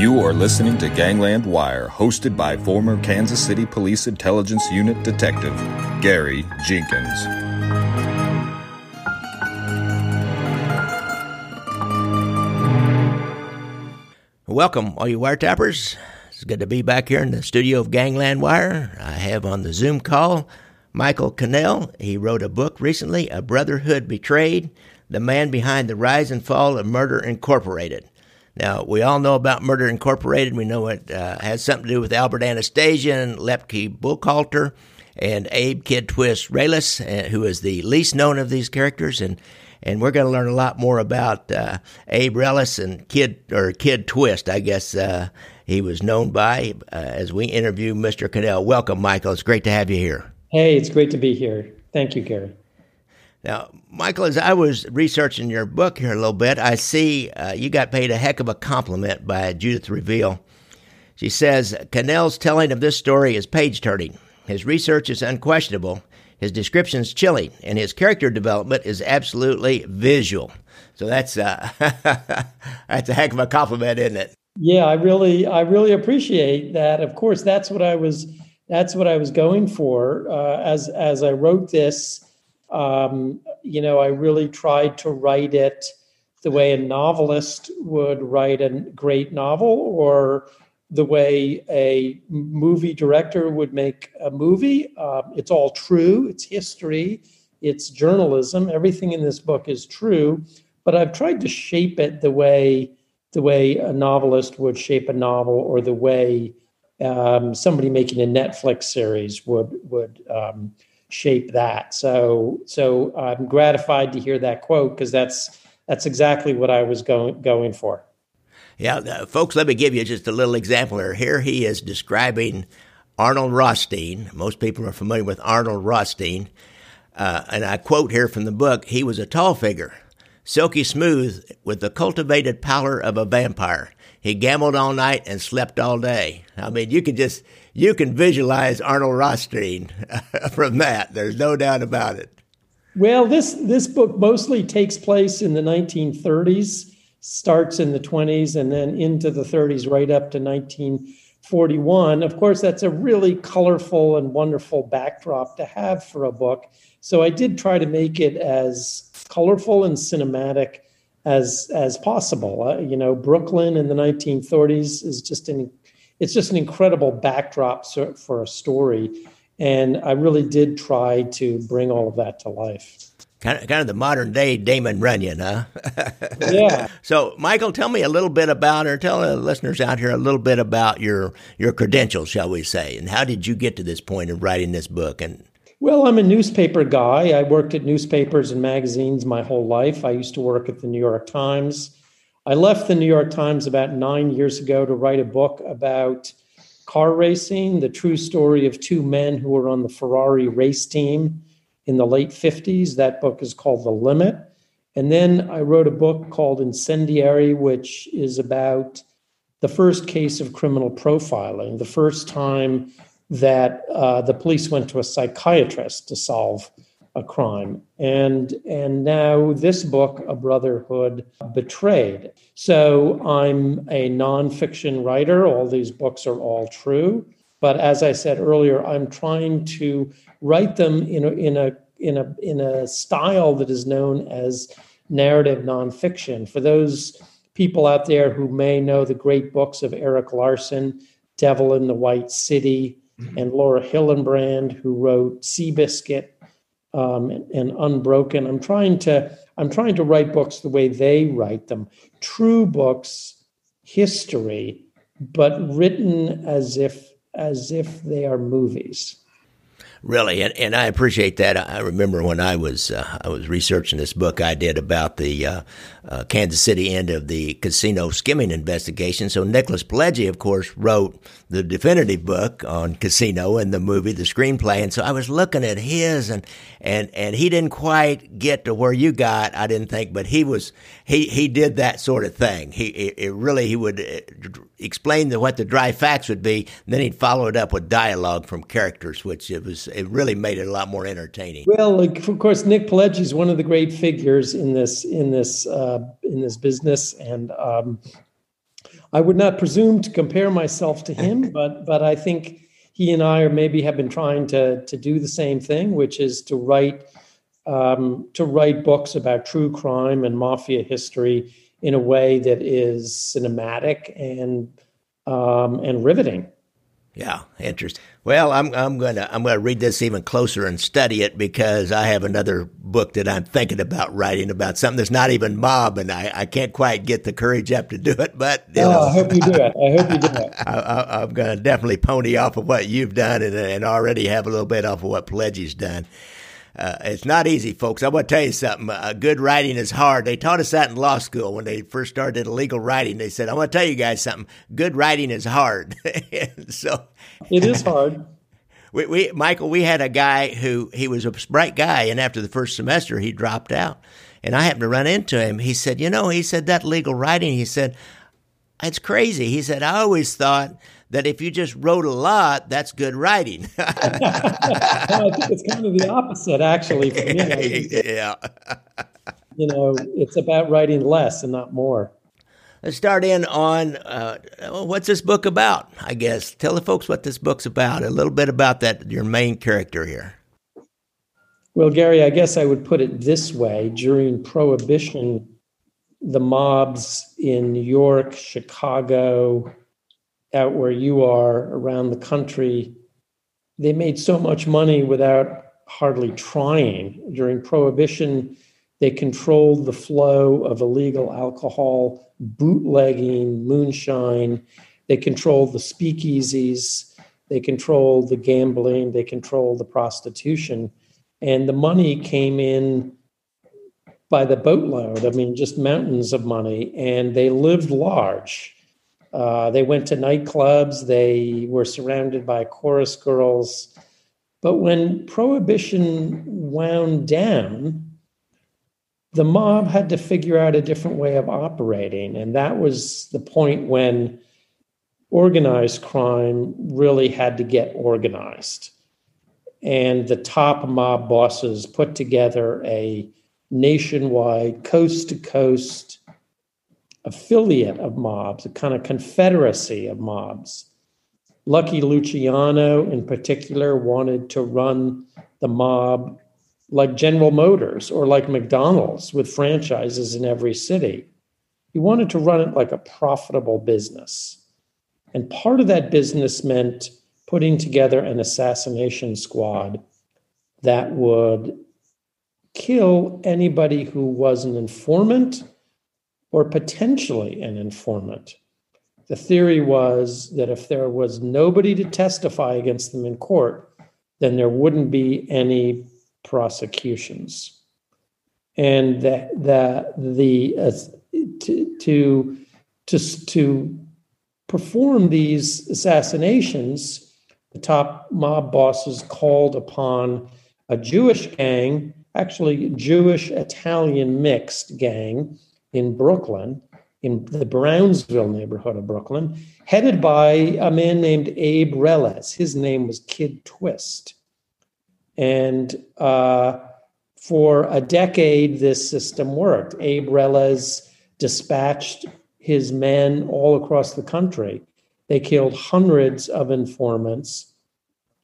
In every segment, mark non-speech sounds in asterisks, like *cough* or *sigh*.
You are listening to Gangland Wire, hosted by former Kansas City Police Intelligence Unit Detective Gary Jenkins. Welcome, all you wiretappers. It's good to be back here in the studio of Gangland Wire. I have on the Zoom call Michael Cannell. He wrote a book recently, A Brotherhood Betrayed The Man Behind the Rise and Fall of Murder Incorporated. Now, we all know about Murder Incorporated. We know it uh, has something to do with Albert Anastasian, Lepke Buchalter, and Abe Kid Twist Reles, uh, who is the least known of these characters. And and we're going to learn a lot more about uh, Abe Reles and Kid or Kid Twist, I guess uh, he was known by uh, as we interview Mr. Cannell. Welcome, Michael. It's great to have you here. Hey, it's great to be here. Thank you, Gary. Now, Michael, as I was researching your book here a little bit, I see uh, you got paid a heck of a compliment by Judith Reveal. She says Cannell's telling of this story is page turning. His research is unquestionable, his description is chilling, and his character development is absolutely visual. So that's uh, *laughs* that's a heck of a compliment, isn't it? Yeah, I really I really appreciate that. Of course, that's what I was that's what I was going for uh, as as I wrote this um, you know, I really tried to write it the way a novelist would write a great novel or the way a movie director would make a movie. Uh, it's all true, it's history, it's journalism. Everything in this book is true, but I've tried to shape it the way the way a novelist would shape a novel or the way um, somebody making a Netflix series would would um, shape that. So so I'm gratified to hear that quote because that's that's exactly what I was going going for. Yeah, uh, folks, let me give you just a little example here. Here he is describing Arnold Rothstein. Most people are familiar with Arnold Rothstein. Uh, and I quote here from the book He was a tall figure, silky smooth, with the cultivated pallor of a vampire. He gambled all night and slept all day. I mean, you can just you can visualize Arnold Rothstein *laughs* from that. There's no doubt about it. Well, this this book mostly takes place in the 1930s, starts in the 20s, and then into the 30s, right up to 1941. Of course, that's a really colorful and wonderful backdrop to have for a book. So I did try to make it as colorful and cinematic as as possible. Uh, you know, Brooklyn in the 1930s is just an it's just an incredible backdrop for a story. And I really did try to bring all of that to life. Kind of, kind of the modern day Damon Runyon, huh? *laughs* yeah. So, Michael, tell me a little bit about, or tell the listeners out here a little bit about your your credentials, shall we say, and how did you get to this point of writing this book? And well, I'm a newspaper guy. I worked at newspapers and magazines my whole life. I used to work at the New York Times. I left the New York Times about nine years ago to write a book about car racing, the true story of two men who were on the Ferrari race team in the late 50s. That book is called The Limit. And then I wrote a book called Incendiary, which is about the first case of criminal profiling, the first time that uh, the police went to a psychiatrist to solve a crime. And and now this book, A Brotherhood Betrayed. So I'm a nonfiction writer. All these books are all true. But as I said earlier, I'm trying to write them in a in a in a in a style that is known as narrative nonfiction. For those people out there who may know the great books of Erik Larson, Devil in the White City. And Laura Hillenbrand, who wrote Seabiscuit um, and, and unbroken. I'm trying to I'm trying to write books the way they write them, true books, history, but written as if as if they are movies really, and, and I appreciate that. I remember when I was uh, I was researching this book I did about the uh, uh, Kansas City end of the casino skimming investigation. So Nicholas Pileggi, of course, wrote the definitive book on casino and the movie, the screenplay, and so I was looking at his, and and and he didn't quite get to where you got, I didn't think, but he was he he did that sort of thing. He it, really he would uh, explain the, what the dry facts would be, then he'd follow it up with dialogue from characters, which it was it really made it a lot more entertaining. Well, of course, Nick Pileggi is one of the great figures in this in this uh, in this business, and um, I would not presume to compare myself to him, *laughs* but but I think he and I are maybe have been trying to to do the same thing, which is to write um, to write books about true crime and mafia history in a way that is cinematic and um, and riveting. Yeah, interesting. Well, I'm I'm gonna I'm gonna read this even closer and study it because I have another book that I'm thinking about writing about something that's not even mob, and I, I can't quite get the courage up to do it. But you oh, know, I hope you do it. I hope you do it. *laughs* I, am gonna definitely pony off of what you've done and, and already have a little bit off of what Pileggi's done. Uh, it's not easy, folks. I'm going to tell you something. Uh, good writing is hard. They taught us that in law school when they first started legal writing. They said, I'm going to tell you guys something. Good writing is hard. *laughs* so it is hard. *laughs* We, we, Michael, we had a guy who he was a bright guy, and after the first semester, he dropped out. And I happened to run into him. He said, You know, he said, that legal writing, he said, it's crazy. He said, I always thought that if you just wrote a lot, that's good writing. *laughs* I think it's kind of the opposite, actually, for me. *laughs* yeah. you know, it's about writing less and not more. Let's start in on uh, what's this book about, I guess. Tell the folks what this book's about, a little bit about that, your main character here. Well, Gary, I guess I would put it this way. During Prohibition, the mobs in New York, Chicago, out where you are around the country, they made so much money without hardly trying. During Prohibition, they controlled the flow of illegal alcohol, bootlegging, moonshine. They controlled the speakeasies. They controlled the gambling. They controlled the prostitution. And the money came in by the boatload. I mean, just mountains of money. And they lived large. Uh, they went to nightclubs. They were surrounded by chorus girls. But when prohibition wound down, the mob had to figure out a different way of operating. And that was the point when organized crime really had to get organized. And the top mob bosses put together a nationwide, coast to coast affiliate of mobs, a kind of confederacy of mobs. Lucky Luciano, in particular, wanted to run the mob like General Motors or like McDonald's with franchises in every city. He wanted to run it like a profitable business. And part of that business meant putting together an assassination squad that would kill anybody who was an informant or potentially an informant. The theory was that if there was nobody to testify against them in court, then there wouldn't be any prosecutions. And that, that the uh, to, to to to perform these assassinations, the top mob bosses called upon a Jewish gang, actually Jewish Italian mixed gang in Brooklyn, in the Brownsville neighborhood of Brooklyn, headed by a man named Abe Reles. His name was Kid Twist. And uh, for a decade, this system worked. Abe Reles dispatched his men all across the country. They killed hundreds of informants,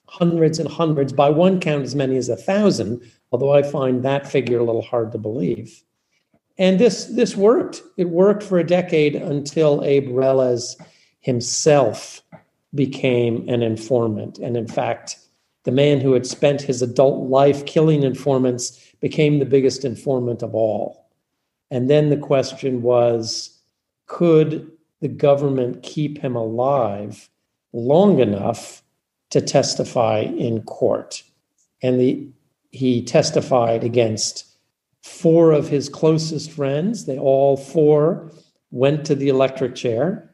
hundreds and hundreds, by one count, as many as a thousand, although I find that figure a little hard to believe. And this this worked. It worked for a decade until Abe Reles himself became an informant. And in fact, the man who had spent his adult life killing informants became the biggest informant of all. And then the question was could the government keep him alive long enough to testify in court? And the, he testified against four of his closest friends. They all four went to the electric chair.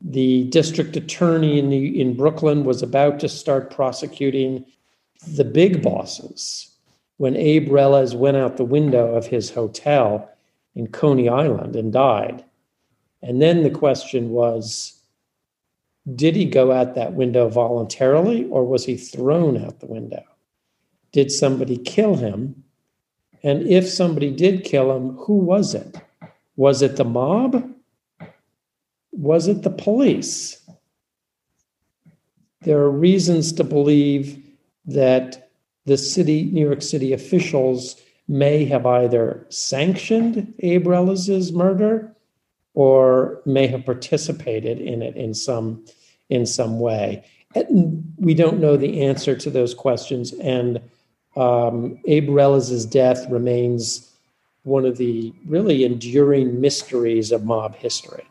The district attorney in, the, in Brooklyn was about to start prosecuting the big bosses when Abe Reles went out the window of his hotel in Coney Island and died. And then the question was did he go out that window voluntarily or was he thrown out the window? Did somebody kill him? And if somebody did kill him, who was it? Was it the mob? was it the police? There are reasons to believe that the city, New York City officials may have either sanctioned Abe murder or may have participated in it in some in some way. And we don't know the answer to those questions, and um, Abe Reles's death remains one of the really enduring mysteries of mob history.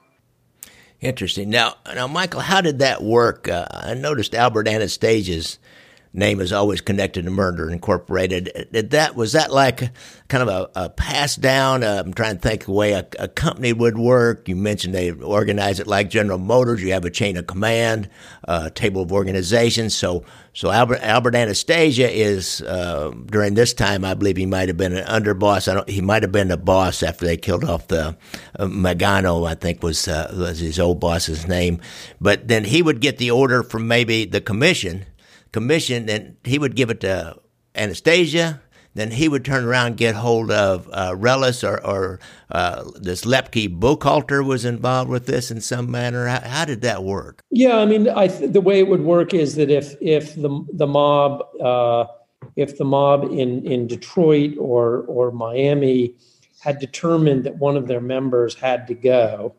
Interesting. Now, now, Michael, how did that work? Uh, I noticed Albert Anastasia's name is always connected to Murder Incorporated. Did that was that like kind of a, a pass down? Uh, I'm trying to think the way a, a, company would work. You mentioned they organize it like General Motors. You have a chain of command, uh, table of organization. So so Albert Albert Anastasia is uh, during this time, I believe he might have been an underboss. I don't, he might have been the boss after they killed off the uh, Mangano. I think was uh, was his old boss's name. But then he would get the order from maybe the commission commission, and he would give it to Anastasia. Then he would turn around and get hold of uh, Reles or, or uh, this Lepke Buchalter was involved with this in some manner. How, how did that work? Yeah, I mean, I th- the way it would work is that if if the the mob uh, if the mob in in Detroit or or Miami had determined that one of their members had to go,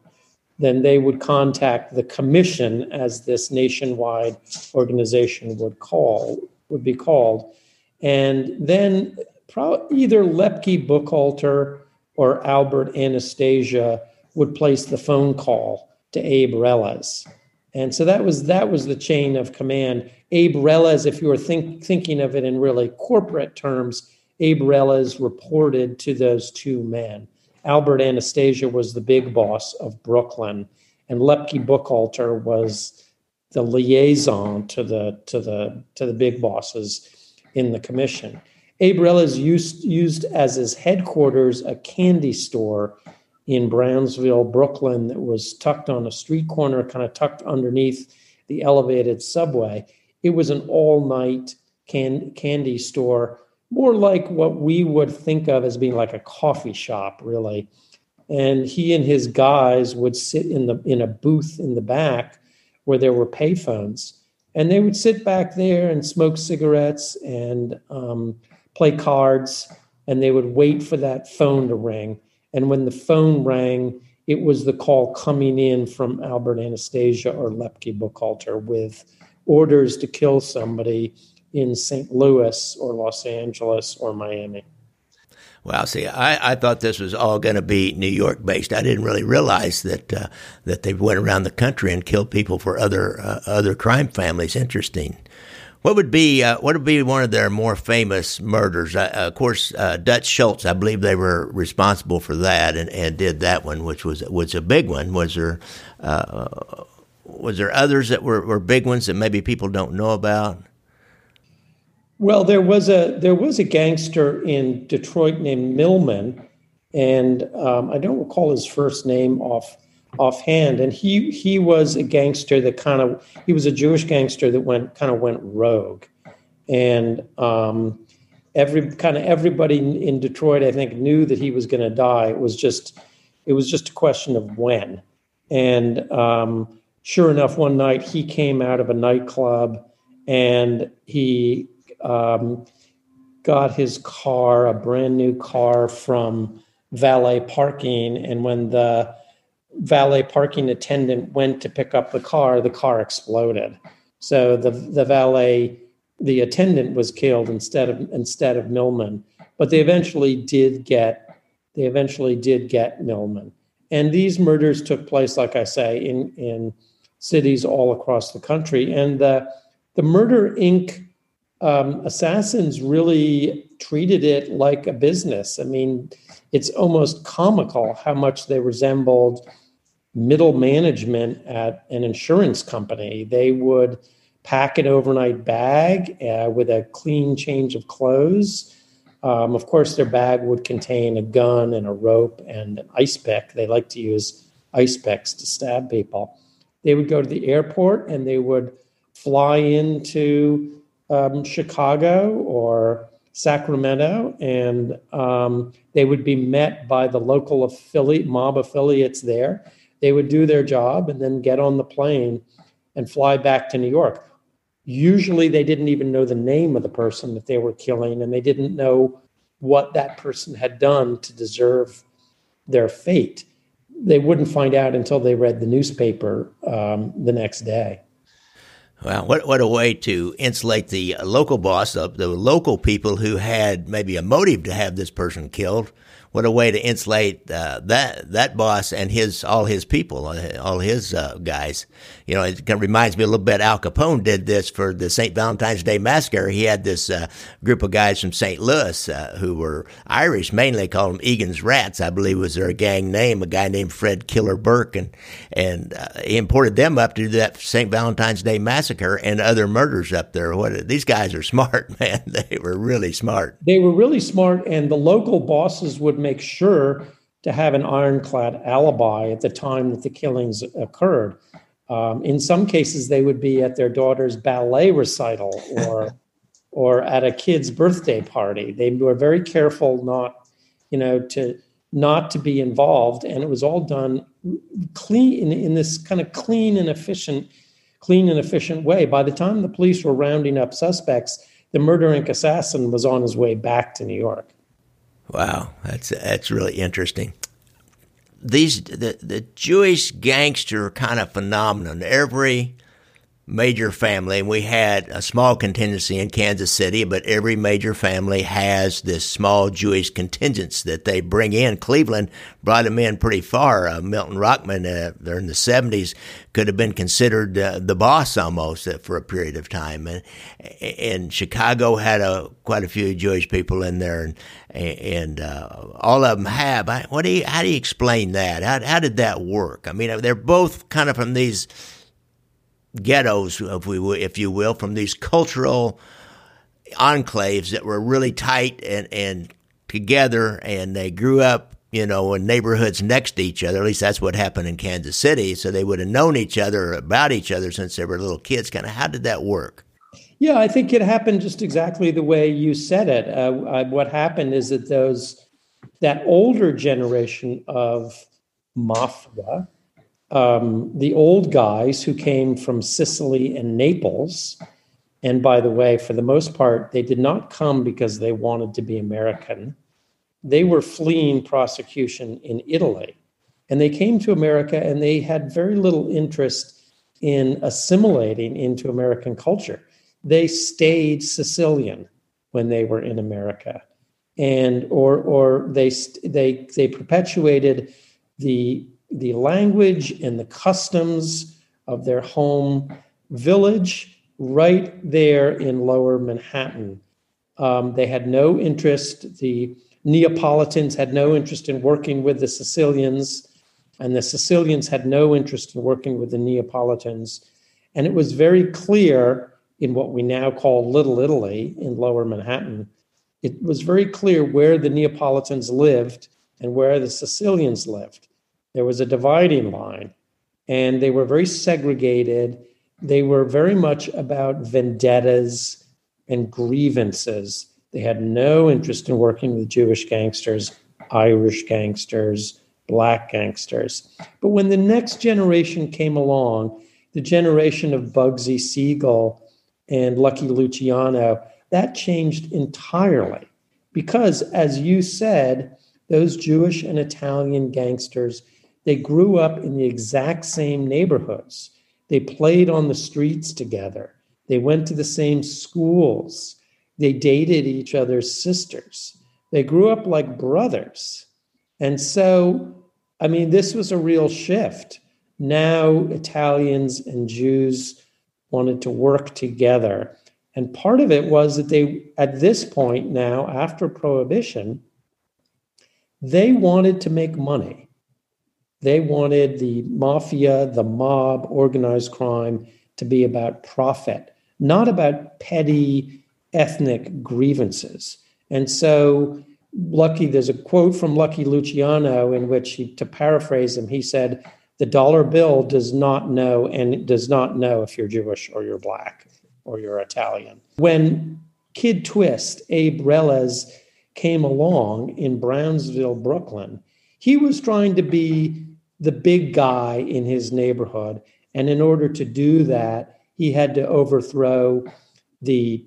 then they would contact the commission, as this nationwide organization would call would be called, and then pro- either Lepke Buchalter or Albert Anastasia would place the phone call to Abe Reles. And so that was that was the chain of command. Abe Reles, if you were think, thinking of it in really corporate terms, Abe Reles reported to those two men. Albert Anastasia was the big boss of Brooklyn, and Lepke Buchalter was the liaison to the to the to the big bosses in the commission. Abe Reles used used as his headquarters a candy store in Brownsville, Brooklyn, that was tucked on a street corner, kind of tucked underneath the elevated subway. It was an all night can, candy store more like what we would think of as being like a coffee shop, really. And he and his guys would sit in the in a booth in the back where there were payphones, and they would sit back there and smoke cigarettes and um, play cards, and they would wait for that phone to ring. And when the phone rang, it was the call coming in from Albert Anastasia or Lepke Buchalter with orders to kill somebody in St. Louis or Los Angeles or Miami. Well, see, I, I thought this was all going to be New York based. I didn't really realize that uh, that they went around the country and killed people for other uh, other crime families. Interesting. What would be uh, what would be one of their more famous murders? Uh, of course, uh, Dutch Schultz. I believe they were responsible for that and, and did that one, which was was a big one. Was there uh, was there others that were, were big ones that maybe people don't know about? Well, there was a there was a gangster in Detroit named Millman, and um, I don't recall his first name off offhand. And he he was a gangster that kind of he was a Jewish gangster that went kind of went rogue, and um, every kind of everybody in Detroit I think knew that he was going to die. It was just it was just a question of when. And um, sure enough, one night he came out of a nightclub and he um, got his car, a brand new car from valet parking. And when the valet parking attendant went to pick up the car, the car exploded. So the, the valet, the attendant was killed instead of instead of Millman. But they eventually did get they eventually did get Millman. And these murders took place, like I say, in, in cities all across the country. And the the Murder Inc um, assassins really treated it like a business. I mean, it's almost comical how much they resembled middle management at an insurance company. They would pack an overnight bag uh, with a clean change of clothes. Um, of course, their bag would contain a gun and a rope and an ice pick. They like to use ice picks to stab people. They would go to the airport and they would fly into um, Chicago or Sacramento, and um, they would be met by the local affiliate mob affiliates there. they would do their job and then get on the plane and fly back to New York. Usually, they didn't even know the name of the person that they were killing, and they didn't know what that person had done to deserve their fate. They wouldn't find out until they read the newspaper um, the next day. Well, what what a way to insulate the local boss, the, the local people who had maybe a motive to have this person killed, what a way to insulate uh, that that boss and his all his people, uh, all his uh, guys. You know, it kind of reminds me a little bit. Al Capone did this for the St. Valentine's Day massacre. He had this uh, group of guys from St. Louis uh, who were Irish, mainly called them Egan's Rats, I believe was their gang name. A guy named Fred Killer Burke, and and uh, he imported them up to do that St. Valentine's Day massacre and other murders up there. What these guys are *laughs* smart, man. They were really smart. They were really smart, and the local bosses would make sure to have an ironclad alibi at the time that the killings occurred. Um, in some cases, they would be at their daughter's ballet recital or *laughs* or at a kid's birthday party. They were very careful not, you know, to not to be involved, and it was all done clean in, in this kind of clean and efficient, clean and efficient way. By the time the police were rounding up suspects, the murder assassin was on his way back to New York. Wow, that's that's really interesting. These the the Jewish gangster kind of phenomenon. Every major family, and we had a small contingency in Kansas City, but every major family has this small Jewish contingents that they bring in. Cleveland brought them in pretty far. Uh, Milton Rockman, uh, in the 70s, could have been considered uh, the boss almost uh, for a period of time. And, and Chicago had a, quite a few Jewish people in there, and, and uh, all of them have. what do you, how do you explain that? How, how did that work? I mean, they're both kind of from these ghettos, if we if you will, from these cultural enclaves that were really tight and and together, and they grew up, you know, in neighborhoods next to each other. At least that's what happened in Kansas City. So they would have known each other about each other since they were little kids. Kind of, how did that work? Yeah, I think it happened just exactly the way you said it. Uh, uh, what happened is that those that older generation of mafia um, the old guys who came from Sicily and Naples. And by the way, for the most part, they did not come because they wanted to be American. They were fleeing prosecution in Italy. And they came to America and they had very little interest in assimilating into American culture. They stayed Sicilian when they were in America. And or or they they they perpetuated the the language and the customs of their home village right there in lower Manhattan. Um, they had no interest, the Neapolitans had no interest in working with the Sicilians, and the Sicilians had no interest in working with the Neapolitans. And it was very clear in what we now call Little Italy in lower Manhattan, it was very clear where the Neapolitans lived and where the Sicilians lived. There was a dividing line, and they were very segregated. They were very much about vendettas and grievances. They had no interest in working with Jewish gangsters, Irish gangsters, black gangsters. But when the next generation came along, the generation of Bugsy Siegel and Lucky Luciano, that changed entirely. Because, as you said, those Jewish and Italian gangsters they grew up in the exact same neighborhoods. They played on the streets together. They went to the same schools. They dated each other's sisters. They grew up like brothers. And so, I mean, this was a real shift. Now, Italians and Jews wanted to work together. And part of it was that they, at this point now, after Prohibition, they wanted to make money. They wanted the mafia, the mob, organized crime to be about profit, not about petty ethnic grievances. And so, Lucky, there's a quote from Lucky Luciano in which he, to paraphrase him, he said, the dollar bill does not know and does not know if you're Jewish or you're black or you're Italian. When Kid Twist, Abe Reles, came along in Brownsville, Brooklyn, he was trying to be the big guy in his neighborhood. And in order to do that, he had to overthrow the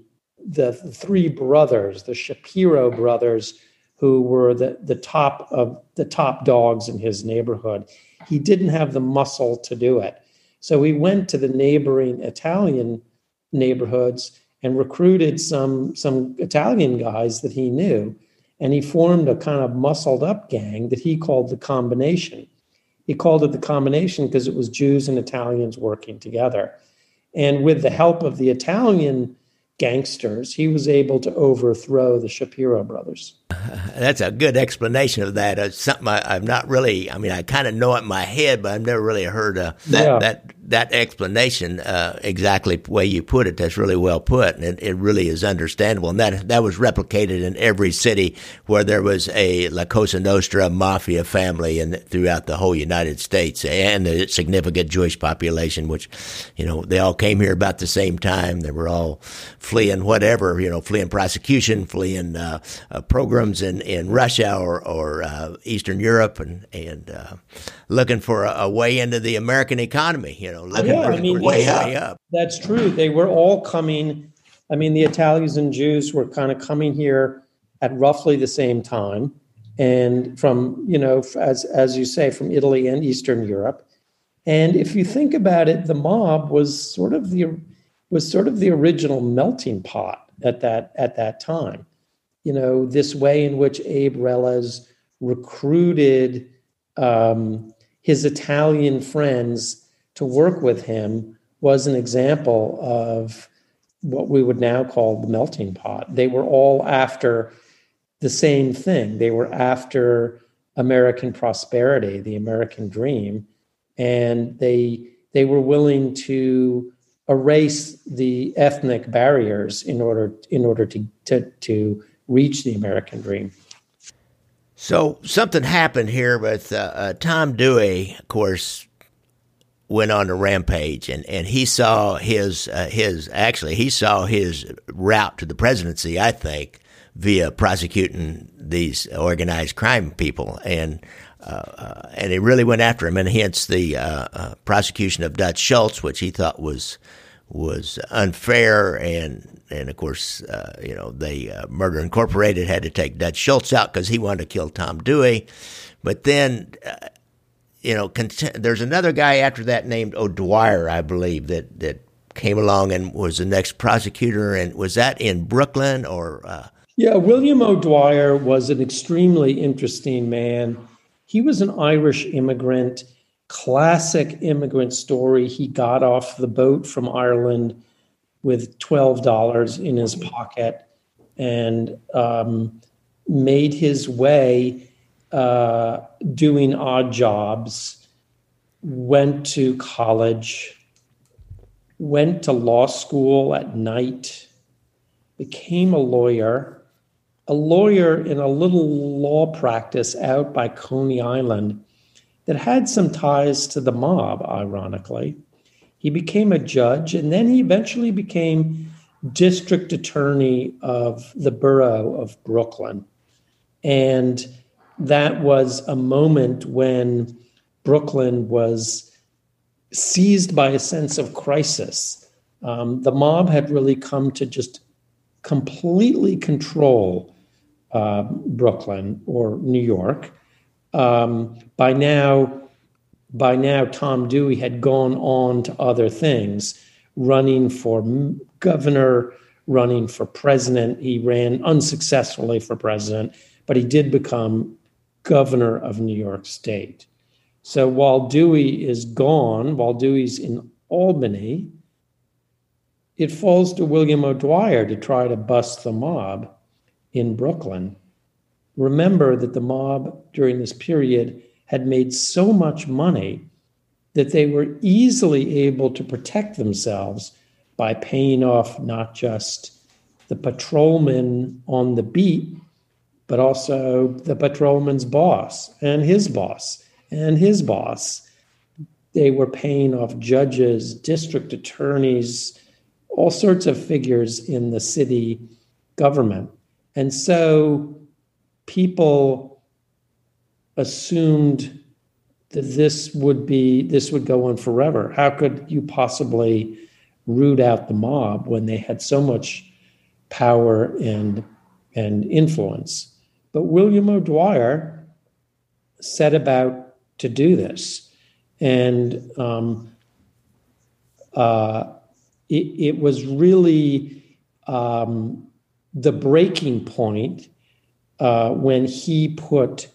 the three brothers, the Shapiro brothers, who were the, the top of the top dogs in his neighborhood. He didn't have the muscle to do it. So he went to the neighboring Italian neighborhoods and recruited some some Italian guys that he knew. And he formed a kind of muscled up gang that he called the combination. He called it the combination because it was Jews and Italians working together. And with the help of the Italian gangsters, he was able to overthrow the Shapiro brothers. *laughs* That's a good explanation of that. It's something I, have not really, I mean, I kind of know it in my head, but I've never really heard uh, that, yeah. that that explanation uh, exactly the way you put it. That's really well put, and it, it, really is understandable. And that that was replicated in every city where there was a La Cosa Nostra mafia family, and throughout the whole United States, and a significant Jewish population, which you know they all came here about the same time. They were all fleeing whatever, you know, fleeing prosecution, fleeing uh, uh, programs in in Russia or or uh, Eastern Europe, and and uh, looking for a, a, way into the American economy. You know, looking yeah, for I mean, way, way up. That's true. They were all coming. I mean, the Italians and Jews were kind of coming here at roughly the same time, and from you know, as as you say, from Italy and Eastern Europe. And if you think about it, the mob was sort of the was sort of the original melting pot at that at that time. You know, this way in which Abe Reles recruited um, his Italian friends to work with him was an example of what we would now call the melting pot. They were all after the same thing. They were after American prosperity, the American dream, and they they were willing to erase the ethnic barriers in order in order to to, to reach the American dream. So something happened here with uh, uh, Tom Dewey, of course, went on a rampage, and, and he saw his uh, his actually he saw his route to the presidency. I think via prosecuting these organized crime people, and uh, uh, and he really went after him, and hence the uh, prosecution of Dutch Schultz, which he thought was was unfair and and of course uh, you know they uh, Murder Incorporated had to take Dutch Schultz out because he wanted to kill Tom Dewey, but then uh, you know cont- there's another guy after that named O'Dwyer I believe that that came along and was the next prosecutor. And was that in Brooklyn or uh, yeah William O'Dwyer was an extremely interesting man. He was an Irish immigrant classic immigrant story. He got off the boat from Ireland with $12 in his pocket and um, made his way uh, doing odd jobs, went to college, went to law school at night, became a lawyer, a lawyer in a little law practice out by Coney Island that had some ties to the mob, ironically. He became a judge and then he eventually became district attorney of the borough of Brooklyn. And that was a moment when Brooklyn was seized by a sense of crisis. Um, the mob had really come to just completely control uh, Brooklyn or New York. Um, by now, by now, Tom Dewey had gone on to other things, running for governor, running for president. He ran unsuccessfully for president, but he did become governor of New York State. So while Dewey is gone, while Dewey's in Albany, it falls to William O'Dwyer to try to bust the mob in Brooklyn remember that the mob during this period had made so much money that they were easily able to protect themselves by paying off not just the patrolman on the beat, but also the patrolman's boss and his boss and his boss. They were paying off judges, district attorneys, all sorts of figures in the city government. And so people assumed that this would be this would go on forever. How could you possibly root out the mob when they had so much power and and influence? But William O'Dwyer set about to do this, and um, uh, it, it, was really um, the breaking point uh, when he put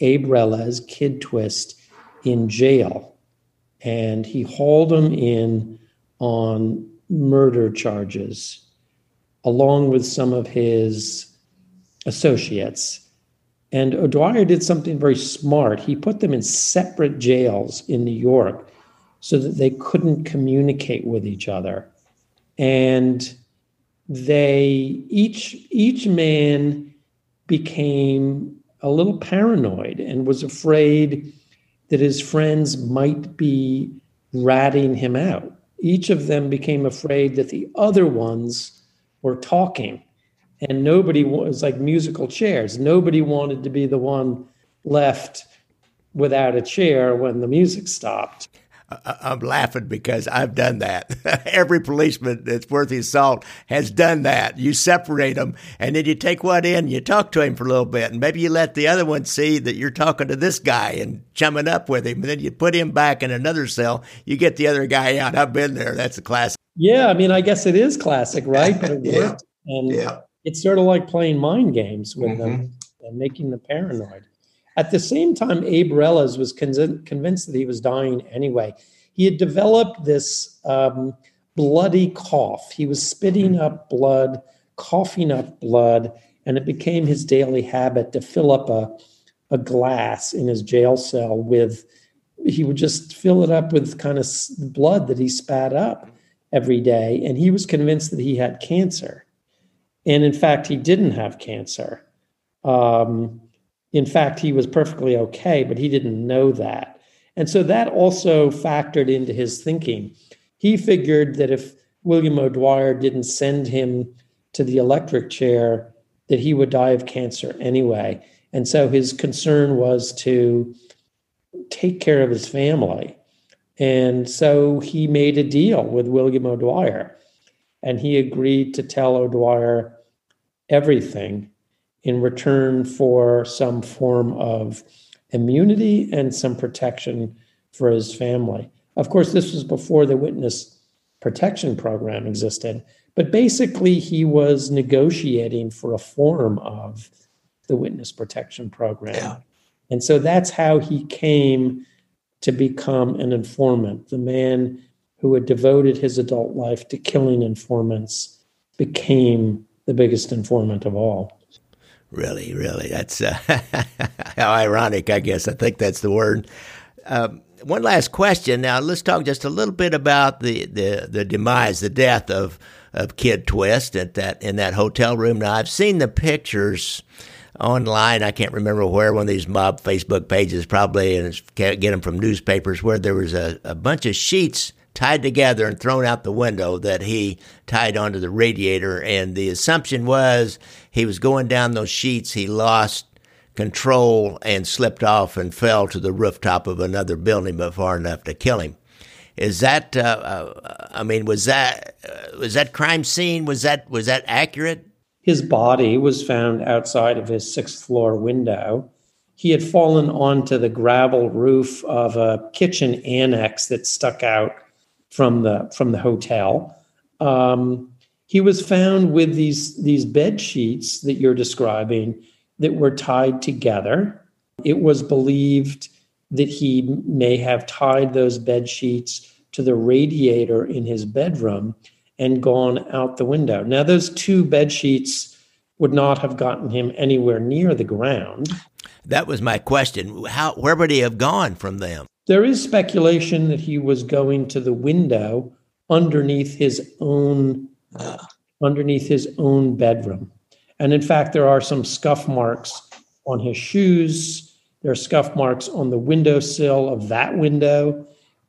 Abe Reles, Kid Twist, in jail. And he hauled him in on murder charges, along with some of his associates. And O'Dwyer did something very smart. He put them in separate jails in New York so that they couldn't communicate with each other. And they each each man became a little paranoid and was afraid that his friends might be ratting him out. Each of them became afraid that the other ones were talking, and nobody was like musical chairs. Nobody wanted to be the one left without a chair when the music stopped. I'm laughing because I've done that. *laughs* Every policeman that's worth his salt has done that. You separate them and then you take one in, you talk to him for a little bit, and maybe you let the other one see that you're talking to this guy and chumming up with him. And then you put him back in another cell. You get the other guy out. I've been there. That's a classic. Yeah, I mean, I guess it is classic, right? But it *laughs* yeah. worked. And yeah. it's sort of like playing mind games with mm-hmm. them and making them paranoid. At the same time, Abe Reles was con- convinced that he was dying anyway. He had developed this um, bloody cough. He was spitting up blood, coughing up blood, and it became his daily habit to fill up a, a glass in his jail cell with, he would just fill it up with kind of blood that he spat up every day. And he was convinced that he had cancer. And in fact, he didn't have cancer. Um, in fact, he was perfectly okay, but he didn't know that. And so that also factored into his thinking. He figured that if William O'Dwyer didn't send him to the electric chair, that he would die of cancer anyway. And so his concern was to take care of his family. And so he made a deal with William O'Dwyer. And he agreed to tell O'Dwyer everything in return for some form of immunity and some protection for his family. Of course, this was before the witness protection program existed, but basically, he was negotiating for a form of the witness protection program. Yeah. And so that's how he came to become an informant. The man who had devoted his adult life to killing informants became the biggest informant of all. Really, really, that's uh, *laughs* how ironic, I guess. I think that's the word. Um, one last question. Now, let's talk just a little bit about the, the, the demise, the death of of Kid Twist at that in that hotel room. Now, I've seen the pictures online. I can't remember where one of these mob Facebook pages probably, and get them from newspapers where there was a, a bunch of sheets tied together and thrown out the window that he tied onto the radiator. And the assumption was he was going down those sheets. He lost control and slipped off and fell to the rooftop of another building, but far enough to kill him. Is that? Uh, uh, I mean, was that uh, was that crime scene? Was that was that accurate? His body was found outside of his sixth floor window. He had fallen onto the gravel roof of a kitchen annex that stuck out from the from the hotel. Um, he was found with these these bed sheets that you're describing that were tied together. It was believed that he may have tied those bed sheets to the radiator in his bedroom and gone out the window. Now, those two bed sheets would not have gotten him anywhere near the ground. That was my question. How where would he have gone from them? There is speculation that he was going to the window underneath his own underneath his own bedroom. And in fact, there are some scuff marks on his shoes. There are scuff marks on the windowsill of that window.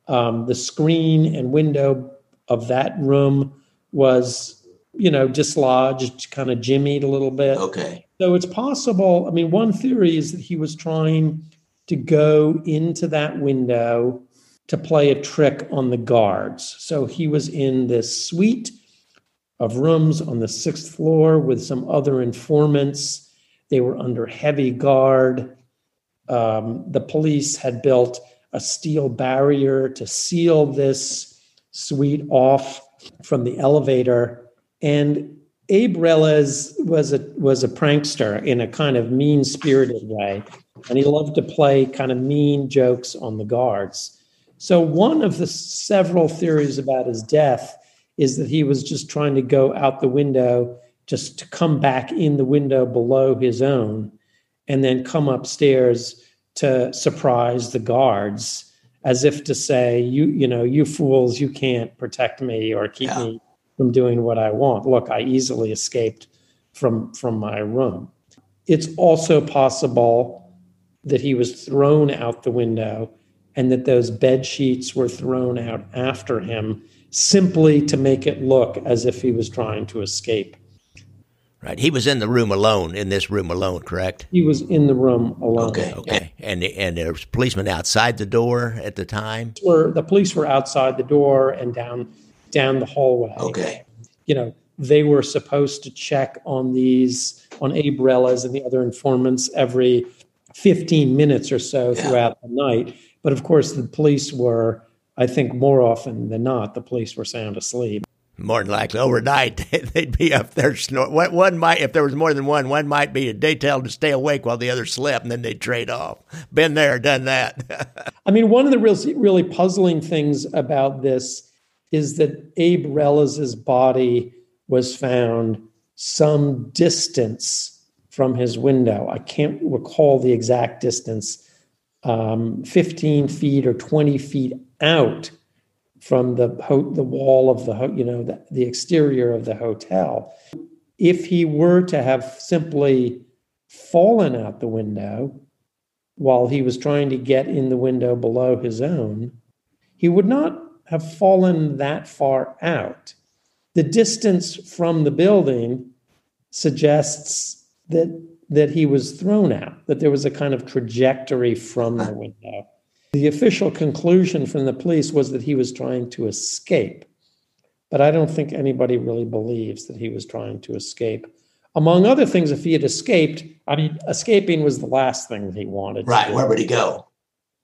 Um, the screen and window of that room was, you know, dislodged, kind of jimmied a little bit. Okay. So it's possible. I mean, one theory is that he was trying to go into that window to play a trick on the guards. So he was in this suite of rooms on the sixth floor with some other informants. They were under heavy guard. Um, the police had built a steel barrier to seal this suite off from the elevator. And Abe Reles was a was a prankster in a kind of mean spirited way, and he loved to play kind of mean jokes on the guards. So one of the several theories about his death is that he was just trying to go out the window, just to come back in the window below his own, and then come upstairs to surprise the guards, as if to say, "You, you know, you fools, you can't protect me or keep yeah. me from doing what I want. Look, I easily escaped from from my room." It's also possible that he was thrown out the window and that those bed sheets were thrown out after him simply to make it look as if he was trying to escape. Right. He was in the room alone, in this room alone, correct? He was in the room alone. Okay. Okay. And and there was policemen outside the door at the time? Were the police were outside the door and down down the hallway. Okay. You know, they were supposed to check on these on Abe Reles and the other informants every 15 minutes or so throughout the night. But of course, the police were, I think, more often than not, the police were sound asleep. More than likely, overnight *laughs* they'd be up there snoring. One might, if there was more than one, one might be a detail to stay awake while the other slept, and then they'd trade off. Been there, done that. *laughs* I mean, one of the really, really puzzling things about this is that Abe Reles's body was found some distance from his window. I can't recall the exact distance, um, 15 feet or 20 feet out from the ho- the wall of the ho- you know the, the exterior of the hotel. If he were to have simply fallen out the window while he was trying to get in the window below his own, he would not have fallen that far out. The distance from the building suggests that that he was thrown out, that there was a kind of trajectory from the window. The official conclusion from the police was that he was trying to escape. But I don't think anybody really believes that he was trying to escape. Among other things, if he had escaped, I mean, escaping was the last thing that he wanted. Right. Where would he go?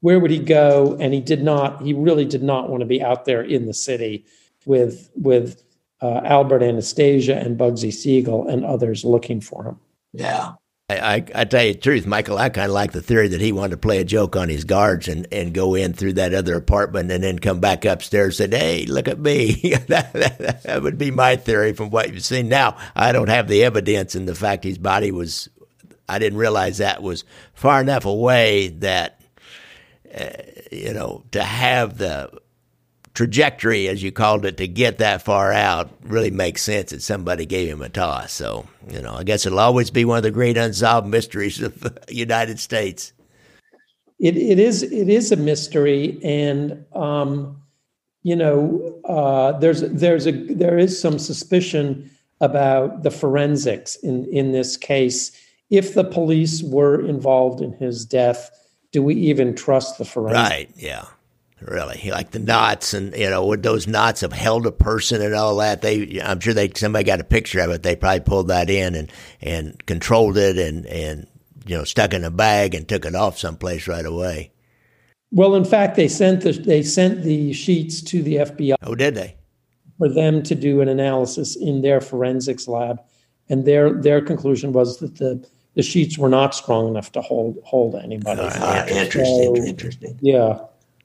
Where would he go? And he did not, he really did not want to be out there in the city with, with uh, Albert Anastasia and Bugsy Siegel and others looking for him. Yeah. I, I, tell you the truth, Michael, I kind of like the theory that he wanted to play a joke on his guards and, and go in through that other apartment and then come back upstairs and say, hey, look at me. *laughs* that, that, that, would be my theory from what you've seen. Now, I don't have the evidence and the fact his body was, I didn't realize that was far enough away that, uh, you know, to have the trajectory, as you called it, to get that far out really makes sense that somebody gave him a toss. So, you know, I guess it'll always be one of the great unsolved mysteries of the *laughs* United States. It, it is it is a mystery, and um, you know, uh, there's there's a there is some suspicion about the forensics in in this case. If the police were involved in his death, do we even trust the forensics? Right. Yeah. Really like the knots and you know would those knots have held a person and all that. They i'm sure they somebody got a picture of it. They probably pulled that in and and controlled it and and you know stuck in a bag and took it off someplace right away. Well in fact they sent the they sent the sheets to the fbi oh did they? for them to do an analysis in their forensics lab. And their their conclusion was that the the sheets were not strong enough to hold hold anybody. Uh, interesting, so, interesting. Yeah.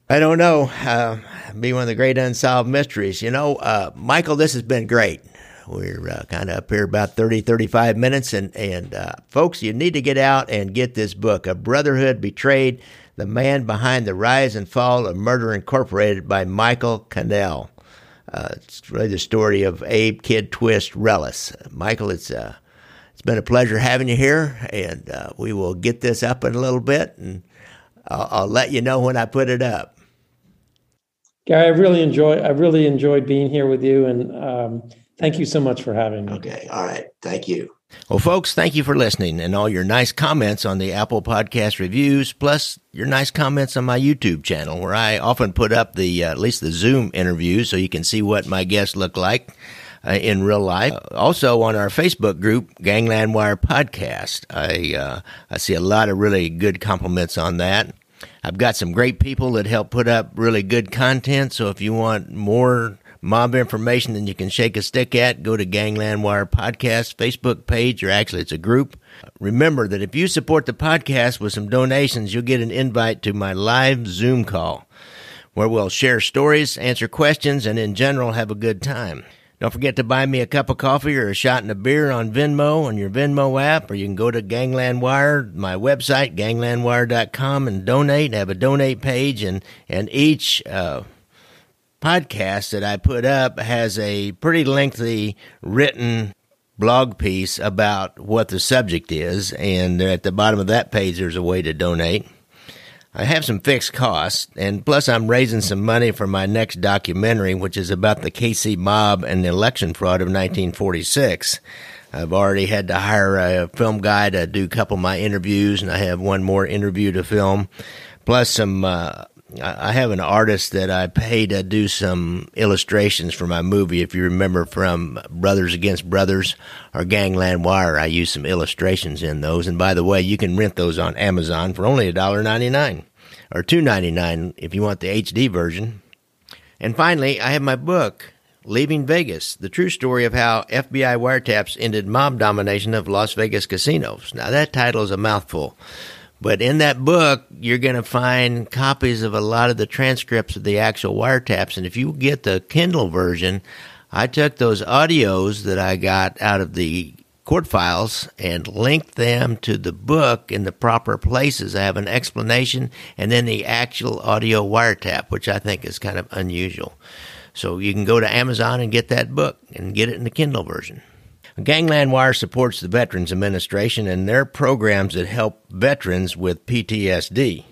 I don't know. Uh, be one of the great unsolved mysteries. You know, uh, Michael, this has been great. We're uh, kind of up here about 30, 35 minutes. And, and uh, folks, you need to get out and get this book, A Brotherhood Betrayed The Man Behind the Rise and Fall of Murder Incorporated by Michael Cannell. Uh, it's really the story of Abe Kid Twist Reles. Michael, it's, uh, it's been a pleasure having you here. And we will get this up in a little bit. And I'll, I'll let you know when I put it up. Gary, I really enjoy. I really enjoyed being here with you, and um, thank you so much for having me. Okay, all right, thank you. Well, folks, thank you for listening and all your nice comments on the Apple Podcast reviews, plus your nice comments on my YouTube channel, where I often put up the uh, at least the Zoom interviews so you can see what my guests look like uh, in real life. Uh, also on our Facebook group, Gangland Wire Podcast, I uh, I see a lot of really good compliments on that. I've got some great people that help put up really good content. So if you want more mob information than you can shake a stick at, go to Gangland Wire Podcast Facebook page, or actually it's a group. Remember that if you support the podcast with some donations, you'll get an invite to my live Zoom call where we'll share stories, answer questions, and in general have a good time. Don't forget to buy me a cup of coffee or a shot and a beer on Venmo on your Venmo app, or you can go to Gangland Wire, my website, ganglandwire.com, and donate. I have a donate page, and, and each uh, podcast that I put up has a pretty lengthy written blog piece about what the subject is, and at the bottom of that page, there's a way to donate. I have some fixed costs, and plus I'm raising some money for my next documentary, which is about the KC mob and the election fraud of 1946. I've already had to hire a film guy to do a couple of my interviews, and I have one more interview to film, plus some. Uh, I have an artist that I pay to do some illustrations for my movie. If you remember from Brothers Against Brothers or Gangland Wire, I use some illustrations in those. And by the way, you can rent those on Amazon for only $1.99 or $2.99 if you want the HD version. And finally, I have my book, Leaving Vegas, the true story of how FBI wiretaps ended mob domination of Las Vegas casinos. Now, that title is a mouthful. But in that book, you're going to find copies of a lot of the transcripts of the actual wiretaps. And if you get the Kindle version, I took those audios that I got out of the court files and linked them to the book in the proper places. I have an explanation and then the actual audio wiretap, which I think is kind of unusual. So you can go to Amazon and get that book and get it in the Kindle version. Gangland Wire supports the Veterans Administration and their programs that help veterans with PTSD.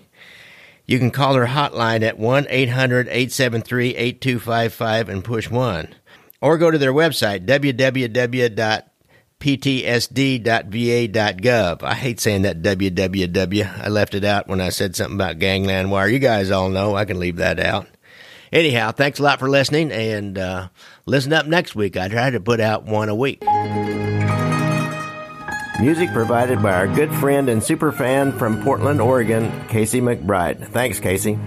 You can call their hotline at 1 800 873 8255 and push 1. Or go to their website, www.ptsd.va.gov. I hate saying that www. I left it out when I said something about Gangland Wire. You guys all know. I can leave that out. Anyhow, thanks a lot for listening, and uh, listen up next week. I try to put out one a week. Music provided by our good friend and super fan from Portland, Oregon, Casey McBride. Thanks, Casey.